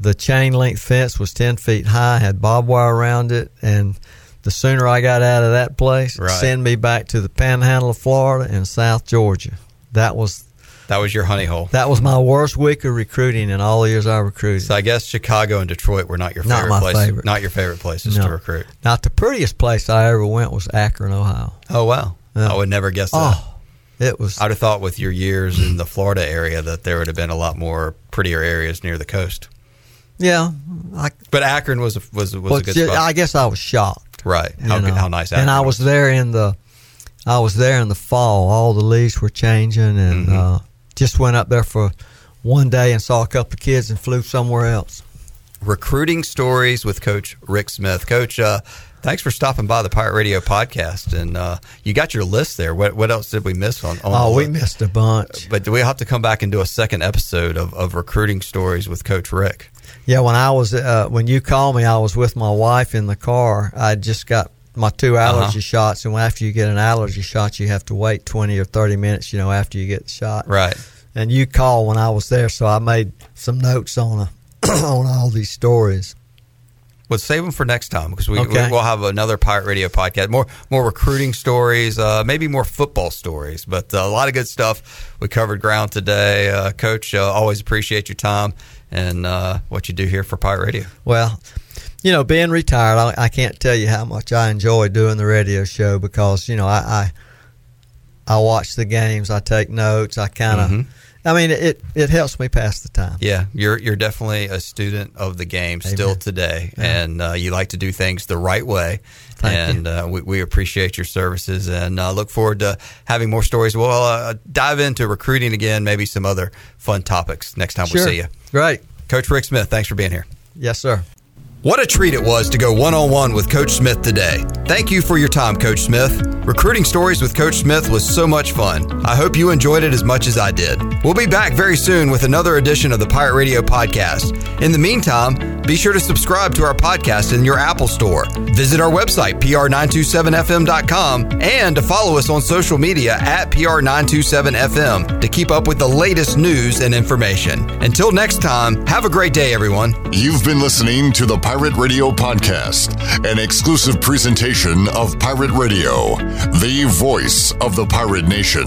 the chain link fence was 10 feet high, had barbed wire around it, and the sooner I got out of that place, Right. send me back to the panhandle of Florida and South Georgia. That was That was your honey hole. that was my worst week of recruiting in all the years I recruited. So I guess Chicago and Detroit were not your Not favorite my places. favorite. Not your favorite places No. to recruit. Not the prettiest place I ever went was Akron, Ohio. Oh wow. I would never guess that. Oh, it was. I'd have thought with your years in the Florida area that there would have been a lot more prettier areas near the coast. Yeah, I, But Akron was a, was was well, a good spot. I guess I was shocked. right. How, know. how nice Akron And I was there in the I was there in the fall. All the leaves were changing, and Mhm. uh, just went up there for one day and saw a couple of kids and flew somewhere else. Recruiting stories with Coach Rick Smith. Coach, uh, thanks for stopping by the Pirate Radio podcast. And uh, you got your list there. What, what else did we miss on? on Oh, we missed a bunch. But do we have to come back and do a second episode of, of recruiting stories with Coach Rick? Yeah, when I was uh, when you called me, I was with my wife in the car. I just got my two allergy Uh-huh. shots, and after you get an allergy shot, you have to wait twenty or thirty minutes. You know, after you get the shot. Right. And you called when I was there, so I made some notes on a, on all these stories. Well, save them for next time because we, Okay. we will have another Pirate Radio podcast. More more recruiting stories, uh, maybe more football stories, but uh, a lot of good stuff. We covered ground today, uh, Coach. Uh, always appreciate your time and uh, what you do here for Pirate Radio. Well, you know, being retired, I, I can't tell you how much I enjoy doing the radio show because you know I I, I watch the games, I take notes, I kind of. Mhm. I mean, it it helps me pass the time. Yeah, you're you're definitely a student of the game still today, Yeah. and uh, you like to do things the right way. Thank and Uh, we, we appreciate your services, and uh, look forward to having more stories. We'll uh, dive into recruiting again, maybe some other fun topics next time Sure. we see you. Great. Coach Rick Smith, thanks for being here. Yes, sir. What a treat it was to go one on one with Coach Smith today. Thank you for your time, Coach Smith. Recruiting Stories with Coach Smith was so much fun. I hope you enjoyed it as much as I did. We'll be back very soon with another edition of the Pirate Radio Podcast. In the meantime, be sure to subscribe to our podcast in your Apple Store. Visit our website, pr927fm.com, and to follow us on social media at pr927fm to keep up with the latest news and information. Until next time, have a great day, everyone. You've been listening to the Pirate Radio Podcast, an exclusive presentation of Pirate Radio, the voice of the pirate nation.